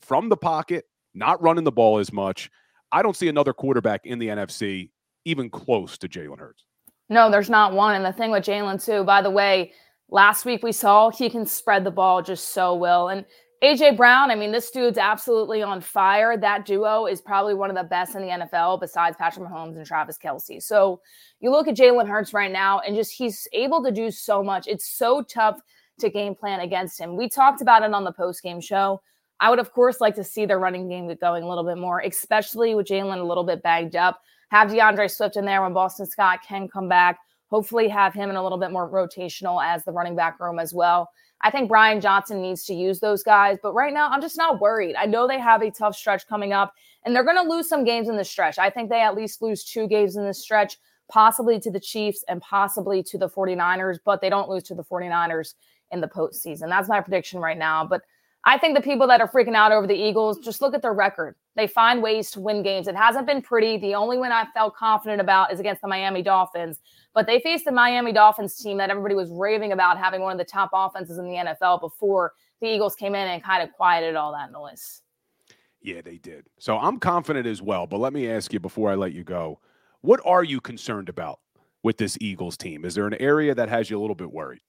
from the pocket, not running the ball as much. I don't see another quarterback in the NFC even close to Jalen Hurts. No, there's not one. And the thing with Jalen, too, by the way, last week we saw he can spread the ball just so well. And AJ Brown, I mean, this dude's absolutely on fire. That duo is probably one of the best in the NFL besides Patrick Mahomes and Travis Kelce. So you look at Jalen Hurts right now and just he's able to do so much. It's so tough to game plan against him. We talked about it on the post game show. I would, of course, like to see their running game get going a little bit more, especially with Jalen a little bit bagged up. Have D'Andre Swift in there when Boston Scott can come back. Hopefully, have him in a little bit more rotational as the running back room as well. I think Brian Johnson needs to use those guys, but right now I'm just not worried. I know they have a tough stretch coming up, and they're going to lose some games in the stretch. I think they at least lose two games in the stretch, possibly to the Chiefs and possibly to the 49ers, but they don't lose to the 49ers in the postseason. That's my prediction right now. But I think the people that are freaking out over the Eagles, just look at their record. They find ways to win games. It hasn't been pretty. The only win I felt confident about is against the Miami Dolphins. But they faced the Miami Dolphins team that everybody was raving about having one of the top offenses in the NFL before the Eagles came in and kind of quieted all that noise. Yeah, they did. So I'm confident as well. But let me ask you before I let you go what are you concerned about with this Eagles team? Is there an area that has you a little bit worried?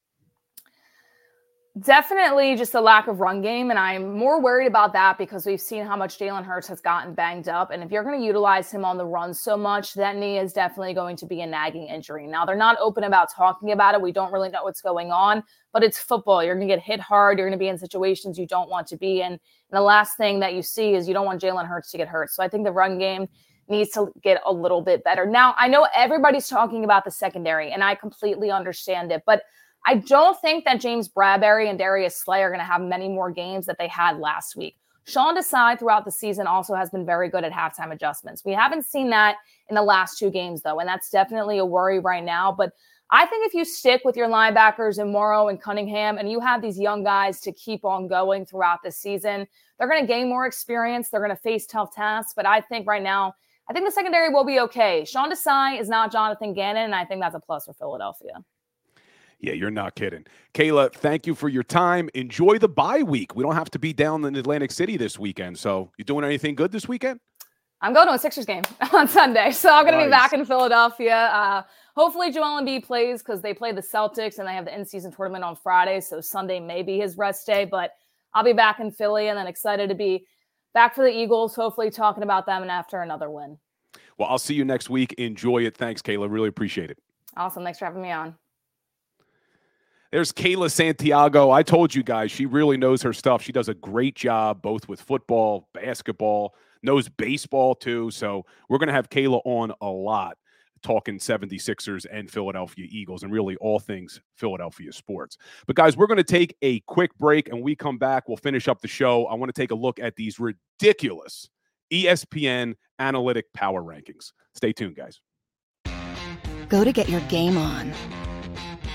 Definitely just a lack of run game. And I'm more worried about that because we've seen how much Jalen Hurts has gotten banged up. And if you're going to utilize him on the run so much, that knee is definitely going to be a nagging injury. Now, they're not open about talking about it. We don't really know what's going on, but it's football. You're going to get hit hard. You're going to be in situations you don't want to be in. And the last thing that you see is you don't want Jalen Hurts to get hurt. So I think the run game needs to get a little bit better. Now, I know everybody's talking about the secondary, and I completely understand it, but I don't think that James Bradberry and Darius Slay are going to have many more games that they had last week. Sean Desai throughout the season also has been very good at halftime adjustments. We haven't seen that in the last two games, though, and that's definitely a worry right now. But I think if you stick with your linebackers and Morrow and Cunningham, and you have these young guys to keep on going throughout the season, they're going to gain more experience. They're going to face tough tasks. But I think right now, I think the secondary will be okay. Sean Desai is not Jonathan Gannon, and I think that's a plus for Philadelphia. Yeah, you're not kidding. Kayla, thank you for your time. Enjoy the bye week. We don't have to be down in Atlantic City this weekend. So, you doing anything good this weekend? I'm going to a Sixers game on Sunday. So, I'm going nice. to be back in Philadelphia. Uh, hopefully, Joel Embiid plays because they play the Celtics and they have the in season tournament on Friday. So, Sunday may be his rest day. But I'll be back in Philly and then excited to be back for the Eagles, hopefully talking about them and after another win. Well, I'll see you next week. Enjoy it. Thanks, Kayla. Really appreciate it. Awesome. Thanks for having me on. There's Kayla Santiago. I told you guys, she really knows her stuff. She does a great job both with football, basketball, knows baseball too. So we're going to have Kayla on a lot talking 76ers and Philadelphia Eagles and really all things Philadelphia sports. But guys, we're going to take a quick break and we come back. We'll finish up the show. I want to take a look at these ridiculous ESPN analytic power rankings. Stay tuned, guys. Go to get your game on.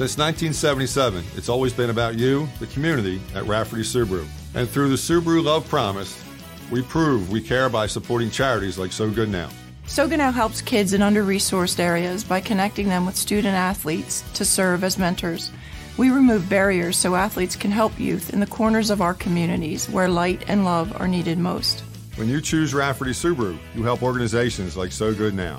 Since 1977, it's always been about you, the community, at Rafferty Subaru. And through the Subaru Love Promise, we prove we care by supporting charities like So Good Now. So Good Now helps kids in under resourced areas by connecting them with student athletes to serve as mentors. We remove barriers so athletes can help youth in the corners of our communities where light and love are needed most. When you choose Rafferty Subaru, you help organizations like So Good Now.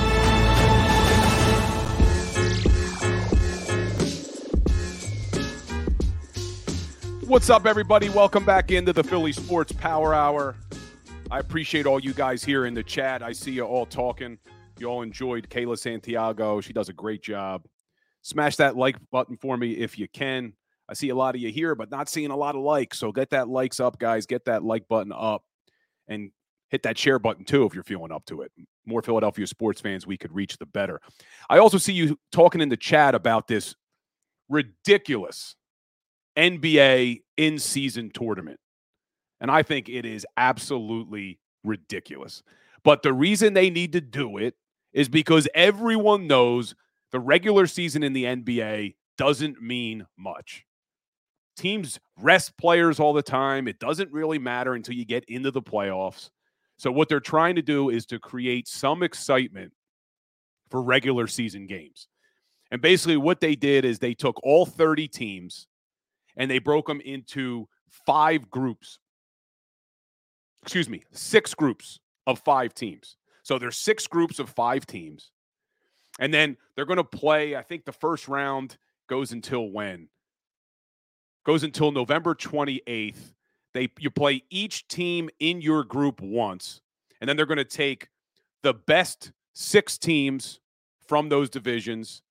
What's up, everybody? Welcome back into the Philly Sports Power Hour. I appreciate all you guys here in the chat. I see you all talking. You all enjoyed Kayla Santiago. She does a great job. Smash that like button for me if you can. I see a lot of you here, but not seeing a lot of likes. So get that likes up, guys. Get that like button up and hit that share button too if you're feeling up to it. More Philadelphia sports fans we could reach, the better. I also see you talking in the chat about this ridiculous NBA in season tournament. And I think it is absolutely ridiculous. But the reason they need to do it is because everyone knows the regular season in the NBA doesn't mean much. Teams rest players all the time. It doesn't really matter until you get into the playoffs. So, what they're trying to do is to create some excitement for regular season games. And basically, what they did is they took all 30 teams and they broke them into five groups. Excuse me, six groups of five teams. So there's six groups of five teams. And then they're going to play, I think the first round goes until when? Goes until November 28th. They you play each team in your group once, and then they're going to take the best six teams from those divisions.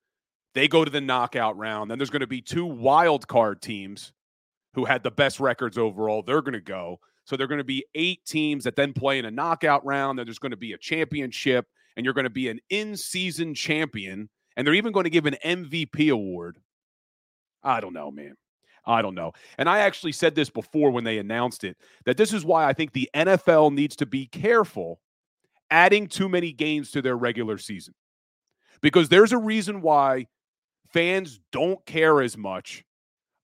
They go to the knockout round. Then there's going to be two wild card teams who had the best records overall. They're going to go. So they're going to be eight teams that then play in a knockout round. Then there's going to be a championship, and you're going to be an in season champion. And they're even going to give an MVP award. I don't know, man. I don't know. And I actually said this before when they announced it that this is why I think the NFL needs to be careful adding too many games to their regular season. Because there's a reason why fans don't care as much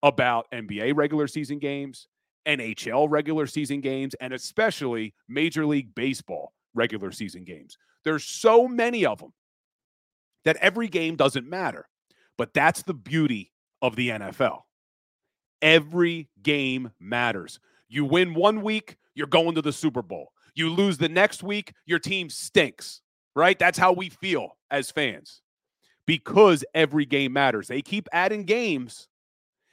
about NBA regular season games, NHL regular season games, and especially Major League Baseball regular season games. There's so many of them that every game doesn't matter. But that's the beauty of the NFL. Every game matters. You win one week, you're going to the Super Bowl. You lose the next week, your team stinks, right? That's how we feel as fans because every game matters. They keep adding games,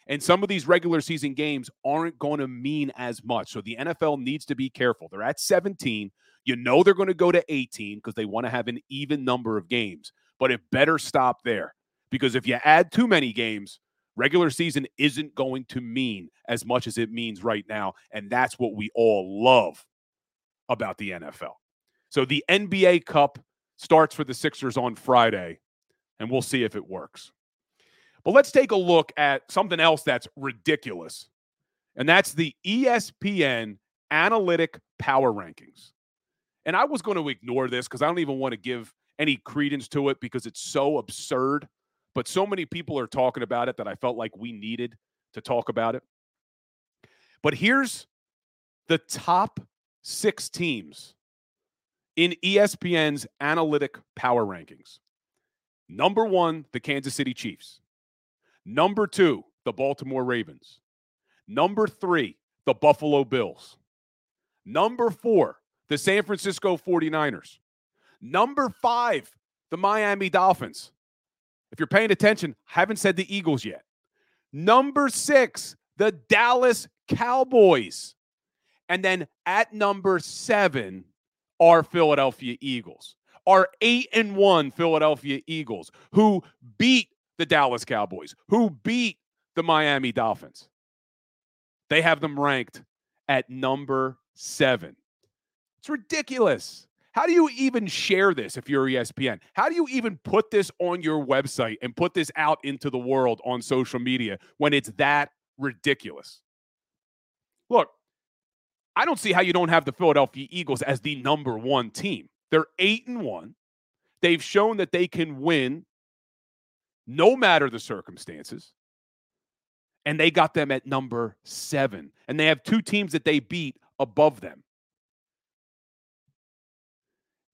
and some of these regular season games aren't going to mean as much. So the NFL needs to be careful. They're at 17. You know they're going to go to 18 because they want to have an even number of games, but it better stop there because if you add too many games, regular season isn't going to mean as much as it means right now. And that's what we all love about the NFL. So the NBA Cup starts for the Sixers on Friday, and we'll see if it works. But let's take a look at something else that's ridiculous. And that's the ESPN Analytic Power Rankings. And I was going to ignore this because I don't even want to give any credence to it because it's so absurd. But so many people are talking about it that I felt like we needed to talk about it. But here's the top six teams in ESPN's analytic power rankings. Number one, the Kansas City Chiefs. Number two, the Baltimore Ravens. Number three, the Buffalo Bills. Number four, the San Francisco 49ers. Number five, the Miami Dolphins. If you're paying attention, haven't said the Eagles yet. Number six, the Dallas Cowboys. And then at number seven are Philadelphia Eagles. Are eight and one Philadelphia Eagles who beat the Dallas Cowboys, who beat the Miami Dolphins. They have them ranked at number seven. It's ridiculous. How do you even share this if you're ESPN? How do you even put this on your website and put this out into the world on social media when it's that ridiculous? Look, I don't see how you don't have the Philadelphia Eagles as the number one team. They're eight and one. They've shown that they can win no matter the circumstances. And they got them at number seven. And they have two teams that they beat above them.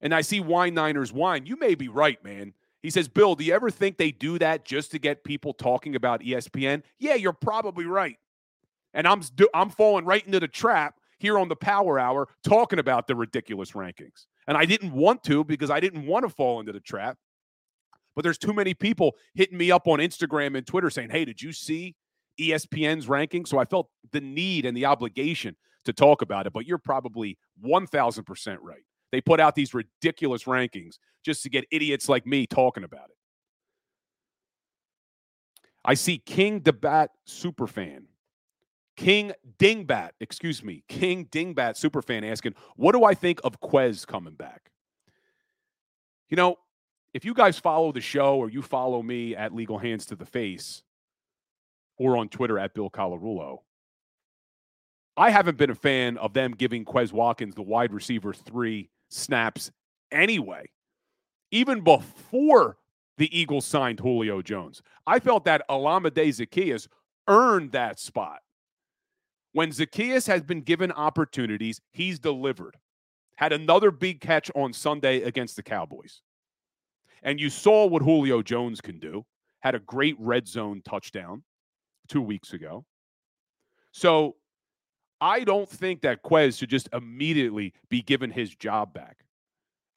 And I see Wine Niners Wine. You may be right, man. He says, Bill, do you ever think they do that just to get people talking about ESPN? Yeah, you're probably right. And I'm I'm falling right into the trap here on the Power Hour talking about the ridiculous rankings. And I didn't want to because I didn't want to fall into the trap. But there's too many people hitting me up on Instagram and Twitter saying, "Hey, did you see ESPN's ranking?" So I felt the need and the obligation to talk about it. But you're probably 1000% right. They put out these ridiculous rankings just to get idiots like me talking about it. I see King Debat Superfan. King Dingbat, excuse me, King Dingbat Superfan asking, what do I think of Quez coming back? You know, if you guys follow the show or you follow me at Legal Hands to the Face or on Twitter at Bill Colarulo, I haven't been a fan of them giving Quez Watkins the wide receiver three snaps anyway. Even before the Eagles signed Julio Jones, I felt that Olamide Zaccheaus earned that spot. When Zaccheaus has been given opportunities, he's delivered. Had another big catch on Sunday against the Cowboys. And you saw what Julio Jones can do. Had a great red zone touchdown two weeks ago. So I don't think that Quez should just immediately be given his job back.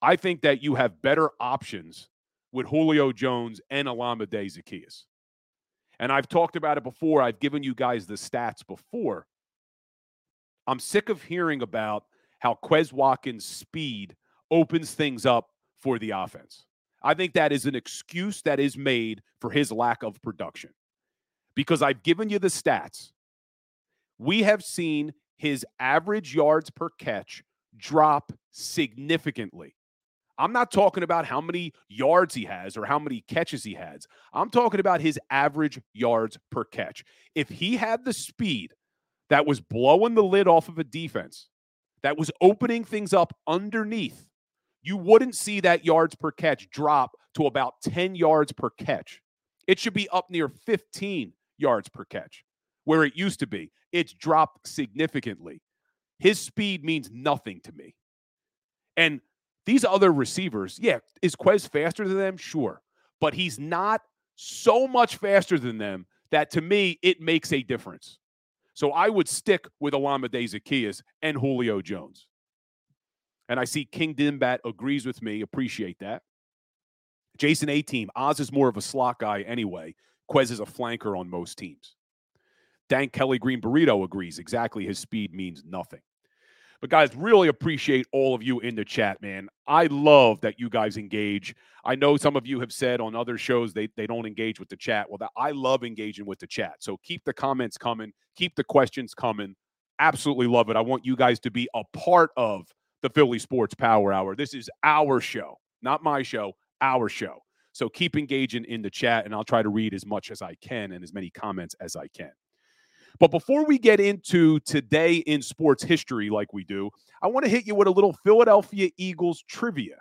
I think that you have better options with Julio Jones and Olamide Zaccheaus. And I've talked about it before. I've given you guys the stats before. I'm sick of hearing about how Quez Watkins' speed opens things up for the offense. I think that is an excuse that is made for his lack of production. Because I've given you the stats we have seen his average yards per catch drop significantly. I'm not talking about how many yards he has or how many catches he has. I'm talking about his average yards per catch. If he had the speed that was blowing the lid off of a defense, that was opening things up underneath, you wouldn't see that yards per catch drop to about 10 yards per catch. It should be up near 15 yards per catch where it used to be. It's dropped significantly. His speed means nothing to me. And these other receivers, yeah, is Quez faster than them? Sure. But he's not so much faster than them that to me, it makes a difference. So I would stick with Olamide Zaccheaus and Julio Jones. And I see King Dimbat agrees with me. Appreciate that. Jason A team. Oz is more of a slot guy anyway. Quez is a flanker on most teams. Dank Kelly Green Burrito agrees. Exactly. His speed means nothing. But guys, really appreciate all of you in the chat, man. I love that you guys engage. I know some of you have said on other shows they, they don't engage with the chat. Well, I love engaging with the chat. So keep the comments coming, keep the questions coming. Absolutely love it. I want you guys to be a part of the Philly Sports Power Hour. This is our show, not my show, our show. So keep engaging in the chat, and I'll try to read as much as I can and as many comments as I can. But before we get into today in sports history, like we do, I want to hit you with a little Philadelphia Eagles trivia.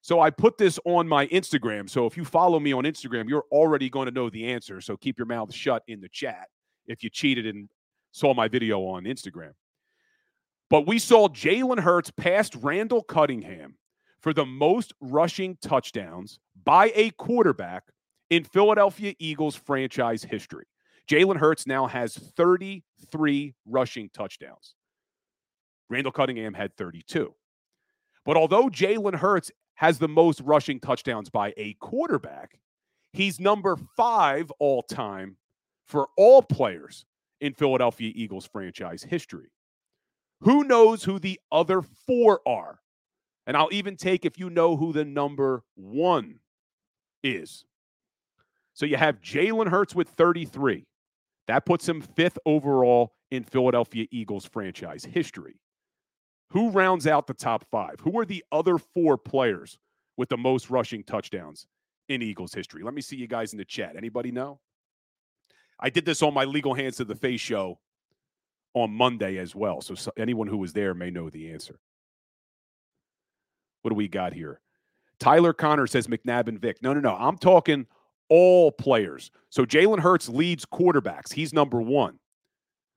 So I put this on my Instagram. So if you follow me on Instagram, you're already going to know the answer. So keep your mouth shut in the chat if you cheated and saw my video on Instagram. But we saw Jalen Hurts past Randall Cunningham for the most rushing touchdowns by a quarterback in Philadelphia Eagles franchise history. Jalen Hurts now has 33 rushing touchdowns. Randall Cunningham had 32. But although Jalen Hurts has the most rushing touchdowns by a quarterback, he's number five all time for all players in Philadelphia Eagles franchise history. Who knows who the other four are? And I'll even take if you know who the number one is. So you have Jalen Hurts with 33. That puts him fifth overall in Philadelphia Eagles franchise history. Who rounds out the top five? Who are the other four players with the most rushing touchdowns in Eagles history? Let me see you guys in the chat. Anybody know? I did this on my Legal Hands to the Face show on Monday as well. So anyone who was there may know the answer. What do we got here? Tyler Connor says McNabb and Vic. No, no, no. I'm talking all players. So Jalen Hurts leads quarterbacks. He's number one,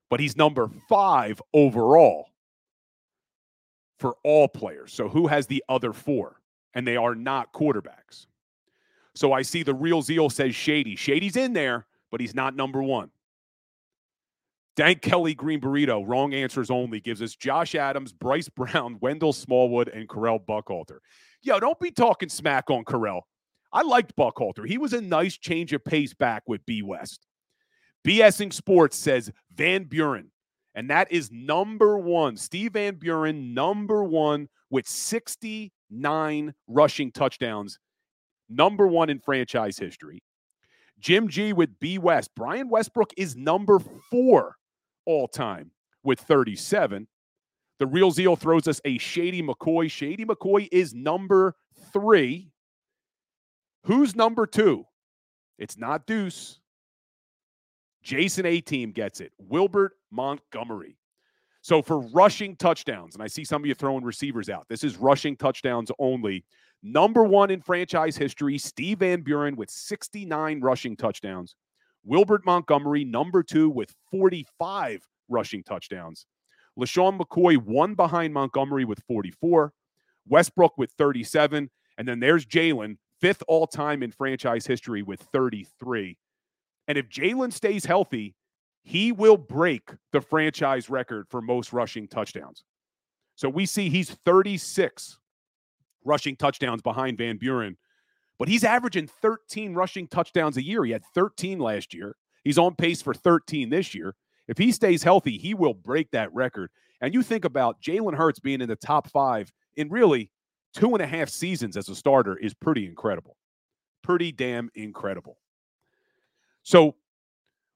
but he's number five overall for all players. So who has the other four? And they are not quarterbacks. So I see the real zeal says Shady. Shady's in there, but he's not number one. Dank Kelly Green Burrito, wrong answers only, gives us Josh Adams, Bryce Brown, Wendell Smallwood, and Correll Buckhalter. Yo, don't be talking smack on Correll. I liked Buckhalter. He was a nice change of pace back with B West. BSing Sports says Van Buren, and that is number one. Steve Van Buren, number one with 69 rushing touchdowns, number one in franchise history. Jim G with B West. Brian Westbrook is number four all time with 37. The Real Zeal throws us a Shady McCoy. Shady McCoy is number three Who's number two? It's not Deuce. Jason A team gets it. Wilbert Montgomery. So for rushing touchdowns, and I see some of you throwing receivers out, this is rushing touchdowns only. Number one in franchise history, Steve Van Buren with 69 rushing touchdowns. Wilbert Montgomery, number two with 45 rushing touchdowns. LeSean McCoy, one behind Montgomery with 44. Westbrook with 37. And then there's Jalen fifth all time in franchise history with 33. And if Jalen stays healthy, he will break the franchise record for most rushing touchdowns. So we see he's 36 rushing touchdowns behind Van Buren, but he's averaging 13 rushing touchdowns a year. He had 13 last year. He's on pace for 13 this year. If he stays healthy, he will break that record. And you think about Jalen Hurts being in the top five in really two and a half seasons as a starter is pretty incredible. Pretty damn incredible. So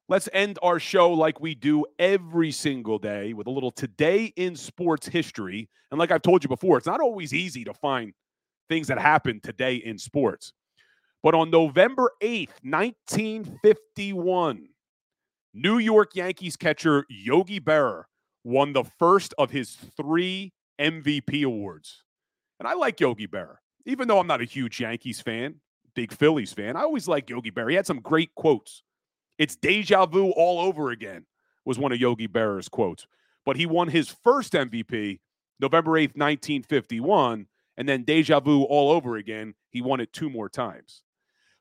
let's end our show like we do every single day with a little today in sports history. And like I've told you before, it's not always easy to find things that happened today in sports. But on November 8th, 1951, New York Yankees catcher Yogi Berra won the first of his three MVP awards. And I like Yogi Berra, even though I'm not a huge Yankees fan, big Phillies fan. I always like Yogi Berra. He had some great quotes. It's deja vu all over again, was one of Yogi Berra's quotes. But he won his first MVP November 8th, 1951, and then deja vu all over again. He won it two more times.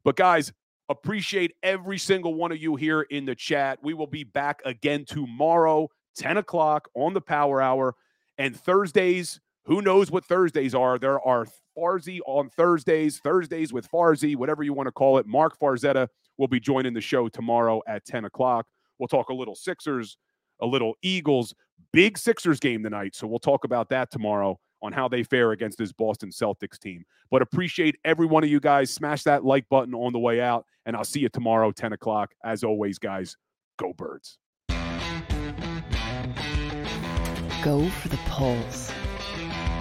But guys, appreciate every single one of you here in the chat. We will be back again tomorrow, 10 o'clock on the Power Hour. And Thursdays, who knows what Thursdays are? There are Farzi on Thursdays, Thursdays with Farzi, whatever you want to call it. Mark Farzetta will be joining the show tomorrow at 10 o'clock. We'll talk a little Sixers, a little Eagles. Big Sixers game tonight. So we'll talk about that tomorrow on how they fare against this Boston Celtics team. But appreciate every one of you guys. Smash that like button on the way out. And I'll see you tomorrow, 10 o'clock. As always, guys, go birds. Go for the polls